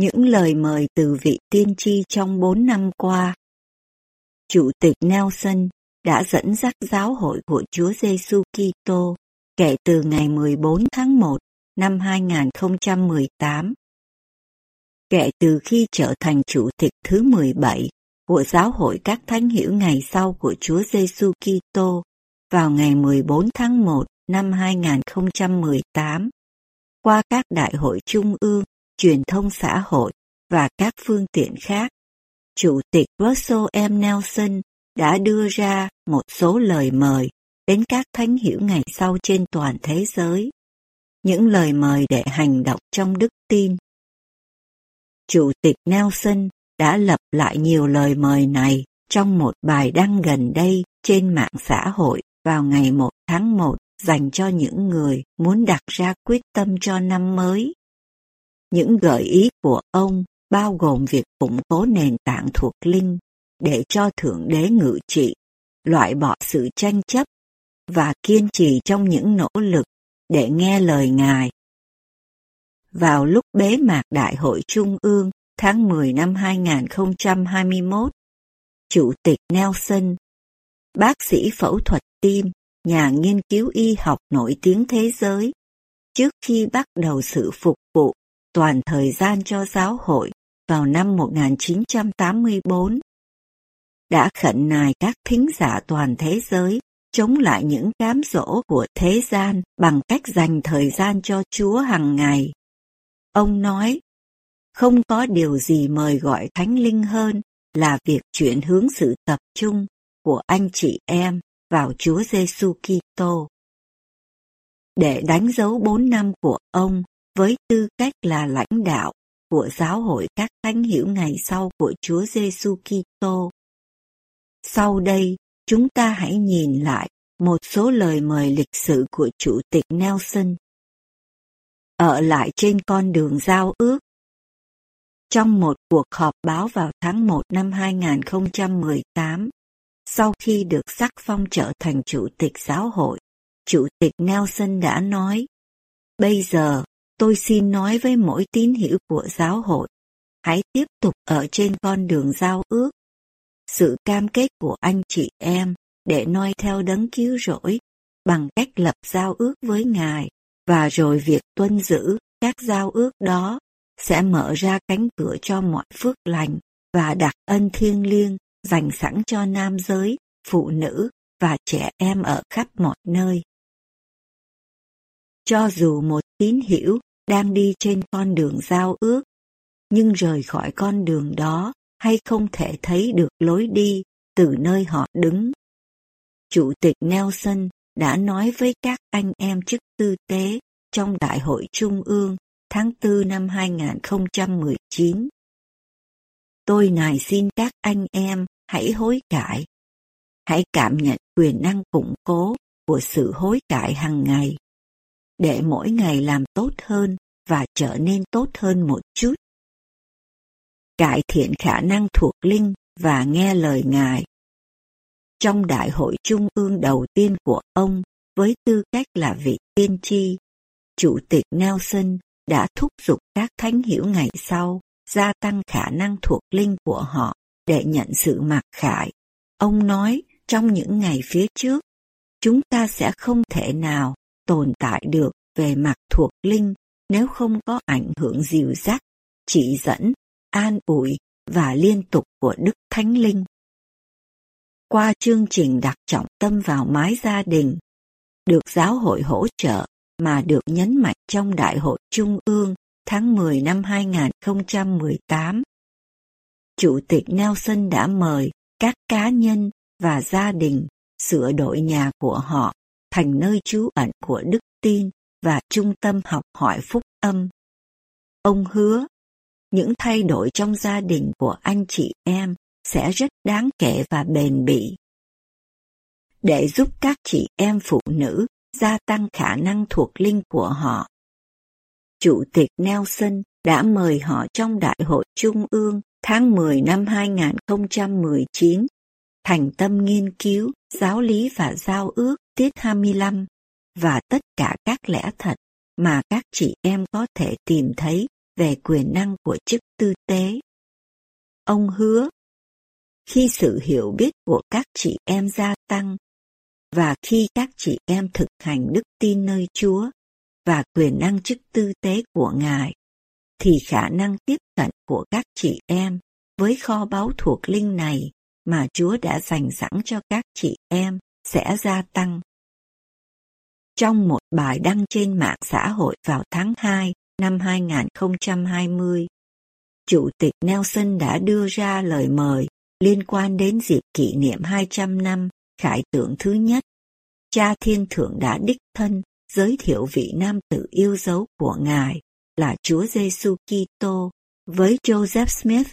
Những lời mời từ vị tiên tri trong bốn năm qua. Chủ tịch Nelson đã dẫn dắt giáo hội của Chúa Giêsu Kitô kể từ ngày 14 tháng 1 năm 2018. Kể từ khi trở thành chủ tịch thứ 17 của giáo hội các thánh hiểu ngày sau của Chúa Giêsu Kitô vào ngày 14 tháng 1 năm 2018 qua các đại hội trung ương truyền thông xã hội và các phương tiện khác, Chủ tịch Russell M. Nelson đã đưa ra một số lời mời đến các thánh hiểu ngày sau trên toàn thế giới. Những lời mời để hành động trong đức tin. Chủ tịch Nelson đã lập lại nhiều lời mời này trong một bài đăng gần đây trên mạng xã hội vào ngày 1 tháng 1 dành cho những người muốn đặt ra quyết tâm cho năm mới. Những gợi ý của ông bao gồm việc củng cố nền tảng thuộc linh để cho Thượng Đế ngự trị, loại bỏ sự tranh chấp và kiên trì trong những nỗ lực để nghe lời Ngài. Vào lúc bế mạc Đại hội Trung ương tháng 10 năm 2021, Chủ tịch Nelson, bác sĩ phẫu thuật tim, nhà nghiên cứu y học nổi tiếng thế giới, trước khi bắt đầu sự phục vụ toàn thời gian cho giáo hội vào năm 1984 đã khẩn nài các thính giả toàn thế giới chống lại những cám dỗ của thế gian bằng cách dành thời gian cho Chúa hàng ngày. Ông nói, không có điều gì mời gọi thánh linh hơn là việc chuyển hướng sự tập trung của anh chị em vào Chúa Giêsu Kitô. Để đánh dấu bốn năm của ông với tư cách là lãnh đạo của giáo hội các thánh hiểu ngày sau của Chúa Giêsu Kitô. Sau đây, chúng ta hãy nhìn lại một số lời mời lịch sử của Chủ tịch Nelson. Ở lại trên con đường giao ước. Trong một cuộc họp báo vào tháng 1 năm 2018, sau khi được sắc phong trở thành Chủ tịch giáo hội, Chủ tịch Nelson đã nói, Bây giờ, tôi xin nói với mỗi tín hữu của giáo hội, hãy tiếp tục ở trên con đường giao ước. Sự cam kết của anh chị em để noi theo đấng cứu rỗi bằng cách lập giao ước với Ngài và rồi việc tuân giữ các giao ước đó sẽ mở ra cánh cửa cho mọi phước lành và đặc ân thiêng liêng dành sẵn cho nam giới, phụ nữ và trẻ em ở khắp mọi nơi. Cho dù một tín hữu đang đi trên con đường giao ước, nhưng rời khỏi con đường đó hay không thể thấy được lối đi từ nơi họ đứng. Chủ tịch Nelson đã nói với các anh em chức tư tế trong Đại hội Trung ương tháng 4 năm 2019. Tôi nài xin các anh em hãy hối cải. Hãy cảm nhận quyền năng củng cố của sự hối cải hàng ngày để mỗi ngày làm tốt hơn và trở nên tốt hơn một chút. Cải thiện khả năng thuộc linh và nghe lời Ngài. Trong đại hội trung ương đầu tiên của ông, với tư cách là vị tiên tri, Chủ tịch Nelson đã thúc giục các thánh hiểu ngày sau gia tăng khả năng thuộc linh của họ để nhận sự mặc khải. Ông nói trong những ngày phía trước, chúng ta sẽ không thể nào tồn tại được về mặt thuộc linh nếu không có ảnh hưởng dìu dắt, chỉ dẫn, an ủi và liên tục của Đức Thánh Linh. Qua chương trình đặt trọng tâm vào mái gia đình, được giáo hội hỗ trợ mà được nhấn mạnh trong Đại hội Trung ương tháng 10 năm 2018. Chủ tịch Nelson đã mời các cá nhân và gia đình sửa đổi nhà của họ thành nơi trú ẩn của Đức tin và trung tâm học hỏi phúc âm. Ông hứa, những thay đổi trong gia đình của anh chị em sẽ rất đáng kể và bền bỉ. Để giúp các chị em phụ nữ gia tăng khả năng thuộc linh của họ. Chủ tịch Nelson đã mời họ trong Đại hội Trung ương tháng 10 năm 2019 thành tâm nghiên cứu giáo lý và giao ước tiết 25 và tất cả các lẽ thật mà các chị em có thể tìm thấy về quyền năng của chức tư tế. Ông hứa, khi sự hiểu biết của các chị em gia tăng và khi các chị em thực hành đức tin nơi Chúa và quyền năng chức tư tế của Ngài, thì khả năng tiếp cận của các chị em với kho báu thuộc linh này mà Chúa đã dành sẵn cho các chị em sẽ gia tăng. Trong một bài đăng trên mạng xã hội vào tháng 2 năm 2020, Chủ tịch Nelson đã đưa ra lời mời liên quan đến dịp kỷ niệm 200 năm khải tượng thứ nhất. Cha Thiên Thượng đã đích thân giới thiệu vị nam tử yêu dấu của Ngài là Chúa Giêsu Kitô với Joseph Smith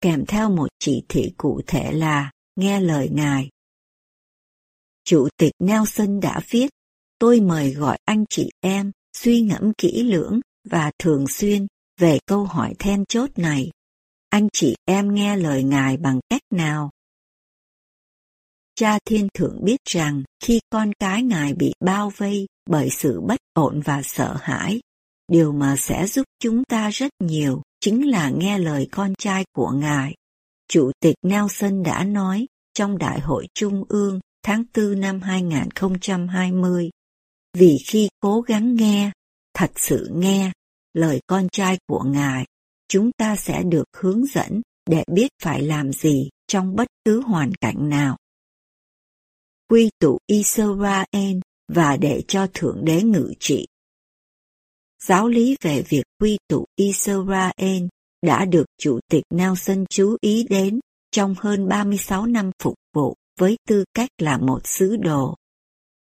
kèm theo một chỉ thị cụ thể là nghe lời Ngài. Chủ tịch Nelson đã viết, tôi mời gọi anh chị em suy ngẫm kỹ lưỡng và thường xuyên về câu hỏi then chốt này. Anh chị em nghe lời Ngài bằng cách nào? Cha Thiên Thượng biết rằng khi con cái Ngài bị bao vây bởi sự bất ổn và sợ hãi, điều mà sẽ giúp chúng ta rất nhiều chính là nghe lời con trai của Ngài. Chủ tịch Nelson đã nói trong Đại hội Trung ương tháng 4 năm 2020. Vì khi cố gắng nghe, thật sự nghe, lời con trai của Ngài, chúng ta sẽ được hướng dẫn để biết phải làm gì trong bất cứ hoàn cảnh nào. Quy tụ Israel và để cho Thượng Đế ngự trị. Giáo lý về việc quy tụ Israel đã được Chủ tịch Nelson chú ý đến trong hơn 36 năm phục vụ với tư cách là một sứ đồ.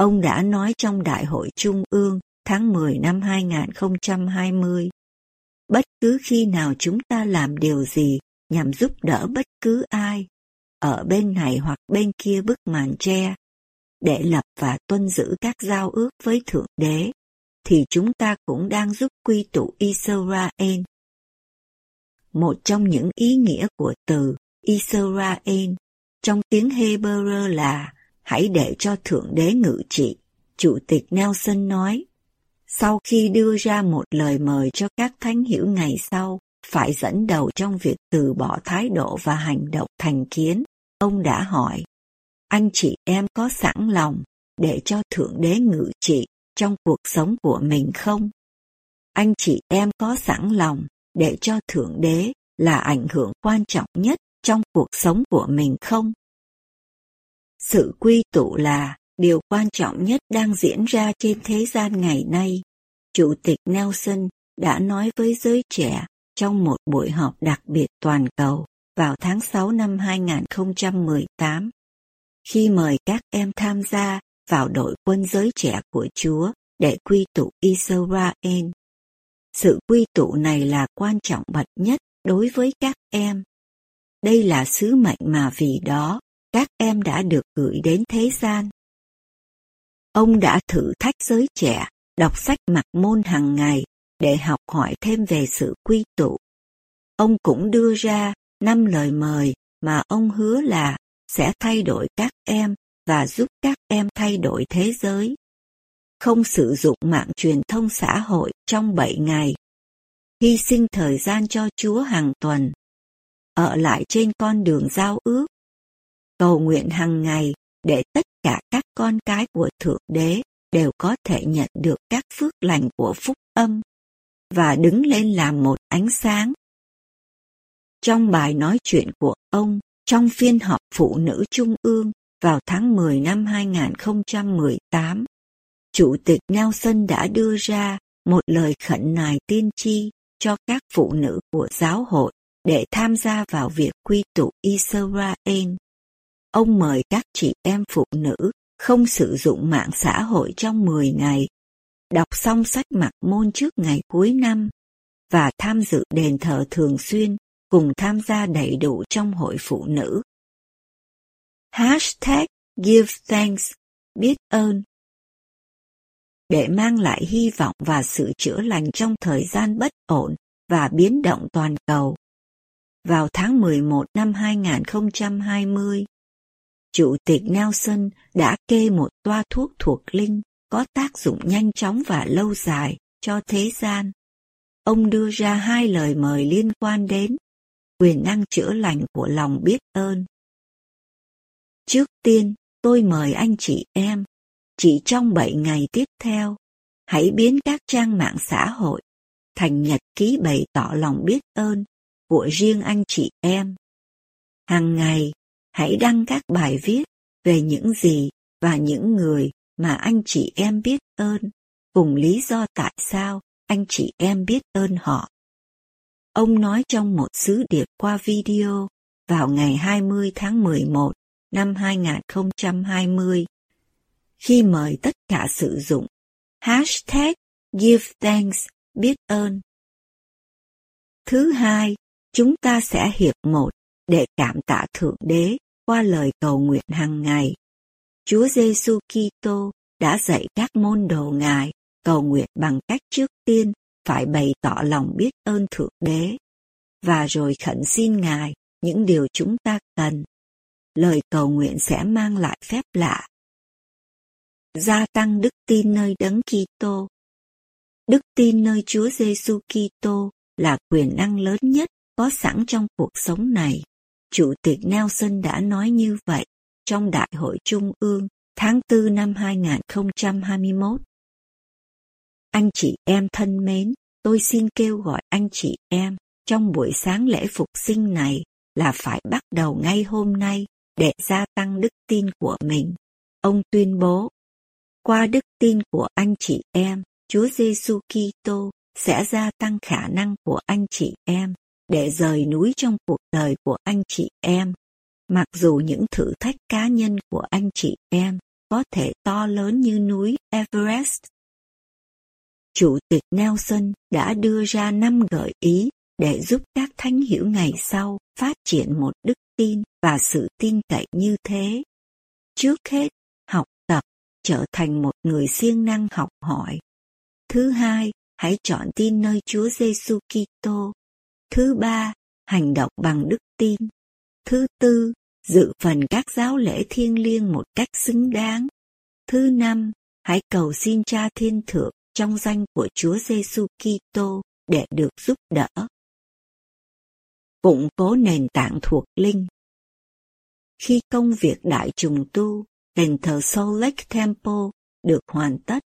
Ông đã nói trong Đại hội Trung ương tháng 10 năm 2020, bất cứ khi nào chúng ta làm điều gì nhằm giúp đỡ bất cứ ai, ở bên này hoặc bên kia bức màn tre, để lập và tuân giữ các giao ước với Thượng Đế, thì chúng ta cũng đang giúp quy tụ Israel. Một trong những ý nghĩa của từ Israel trong tiếng Hebrew là hãy để cho Thượng Đế ngự trị. Chủ tịch Nelson nói, sau khi đưa ra một lời mời cho các thánh hiểu ngày sau phải dẫn đầu trong việc từ bỏ thái độ và hành động thành kiến, ông đã hỏi, anh chị em có sẵn lòng để cho Thượng Đế ngự trị trong cuộc sống của mình không? Anh chị em có sẵn lòng để cho Thượng Đế là ảnh hưởng quan trọng nhất trong cuộc sống của mình không? Sự quy tụ là điều quan trọng nhất đang diễn ra trên thế gian ngày nay. Chủ tịch Nelson đã nói với giới trẻ trong một buổi họp đặc biệt toàn cầu vào tháng 6 năm 2018, khi mời các em tham gia vào đội quân giới trẻ của Chúa để quy tụ Israel. Sự quy tụ này là quan trọng bậc nhất đối với các em. Đây là sứ mệnh mà vì đó các em đã được gửi đến thế gian. Ông đã thử thách giới trẻ, đọc sách mặc môn hàng ngày, để học hỏi thêm về sự quy tụ. Ông cũng đưa ra năm lời mời mà ông hứa là sẽ thay đổi các em và giúp các em thay đổi thế giới. Không sử dụng mạng truyền thông xã hội trong 7 ngày. Hy sinh thời gian cho Chúa hàng tuần. Ở lại trên con đường giao ước cầu nguyện hàng ngày để tất cả các con cái của Thượng Đế đều có thể nhận được các phước lành của phúc âm và đứng lên làm một ánh sáng. Trong bài nói chuyện của ông trong phiên họp phụ nữ trung ương vào tháng 10 năm 2018, Chủ tịch Nelson đã đưa ra một lời khẩn nài tiên tri cho các phụ nữ của giáo hội để tham gia vào việc quy tụ Israel. Ông mời các chị em phụ nữ không sử dụng mạng xã hội trong 10 ngày. đọc xong sách mặc môn trước ngày cuối năm và tham dự đền thờ thường xuyên cùng tham gia đầy đủ trong hội phụ nữ. Hashtag Give Thanks, biết ơn. Để mang lại hy vọng và sự chữa lành trong thời gian bất ổn và biến động toàn cầu. Vào tháng 11 năm 2020, Chủ tịch Nelson đã kê một toa thuốc thuộc linh có tác dụng nhanh chóng và lâu dài cho thế gian. Ông đưa ra hai lời mời liên quan đến quyền năng chữa lành của lòng biết ơn. Trước tiên, tôi mời anh chị em, chỉ trong 7 ngày tiếp theo, hãy biến các trang mạng xã hội thành nhật ký bày tỏ lòng biết ơn của riêng anh chị em. Hàng ngày, hãy đăng các bài viết về những gì và những người mà anh chị em biết ơn, cùng lý do tại sao anh chị em biết ơn họ. Ông nói trong một sứ điệp qua video vào ngày 20 tháng 11 năm 2020 khi mời tất cả sử dụng hashtag Give Thanks biết ơn. Thứ hai, chúng ta sẽ hiệp một để cảm tạ Thượng Đế qua lời cầu nguyện hàng ngày. Chúa Giêsu Kitô đã dạy các môn đồ Ngài cầu nguyện bằng cách trước tiên phải bày tỏ lòng biết ơn Thượng Đế và rồi khẩn xin Ngài những điều chúng ta cần. Lời cầu nguyện sẽ mang lại phép lạ. Gia tăng đức tin nơi đấng Kitô. Đức tin nơi Chúa Giêsu Kitô là quyền năng lớn nhất có sẵn trong cuộc sống này. Chủ tịch Nelson đã nói như vậy trong Đại hội Trung ương tháng 4 năm 2021. Anh chị em thân mến, tôi xin kêu gọi anh chị em trong buổi sáng lễ phục sinh này là phải bắt đầu ngay hôm nay để gia tăng đức tin của mình. Ông tuyên bố, qua đức tin của anh chị em, Chúa Giêsu Kitô sẽ gia tăng khả năng của anh chị em để rời núi trong cuộc đời của anh chị em. Mặc dù những thử thách cá nhân của anh chị em có thể to lớn như núi Everest. Chủ tịch Nelson đã đưa ra năm gợi ý để giúp các thánh hiểu ngày sau phát triển một đức tin và sự tin cậy như thế. Trước hết, học tập, trở thành một người siêng năng học hỏi. Thứ hai, hãy chọn tin nơi Chúa Giêsu Kitô. Thứ ba, hành động bằng đức tin. Thứ tư, dự phần các giáo lễ thiêng liêng một cách xứng đáng. Thứ năm, hãy cầu xin Cha Thiên Thượng trong danh của Chúa Giêsu Kitô để được giúp đỡ. Củng cố nền tảng thuộc linh Khi công việc đại trùng tu, đền thờ Salt Lake Temple được hoàn tất,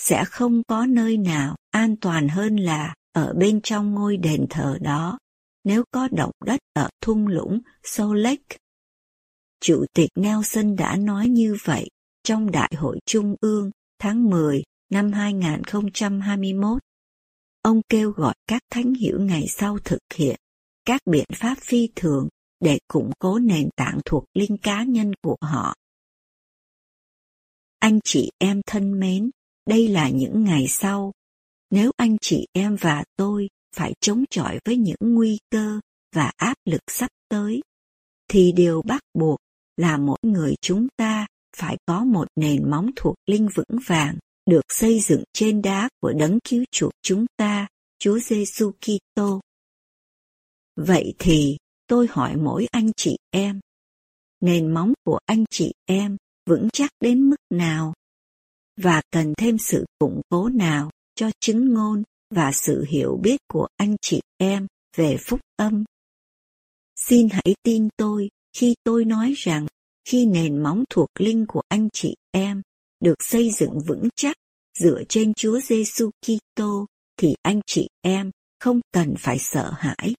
sẽ không có nơi nào an toàn hơn là ở bên trong ngôi đền thờ đó nếu có động đất ở thung lũng Salt Lake. Chủ tịch Nelson đã nói như vậy trong Đại hội Trung ương tháng 10 năm 2021. Ông kêu gọi các thánh hiểu ngày sau thực hiện các biện pháp phi thường để củng cố nền tảng thuộc linh cá nhân của họ. Anh chị em thân mến, đây là những ngày sau. Nếu anh chị em và tôi phải chống chọi với những nguy cơ và áp lực sắp tới, thì điều bắt buộc là mỗi người chúng ta phải có một nền móng thuộc linh vững vàng, được xây dựng trên đá của đấng cứu chuộc chúng ta, Chúa Giêsu Kitô. Vậy thì tôi hỏi mỗi anh chị em, nền móng của anh chị em vững chắc đến mức nào và cần thêm sự củng cố nào cho chứng ngôn và sự hiểu biết của anh chị em về phúc âm. Xin hãy tin tôi khi tôi nói rằng khi nền móng thuộc linh của anh chị em được xây dựng vững chắc dựa trên Chúa Giêsu Kitô thì anh chị em không cần phải sợ hãi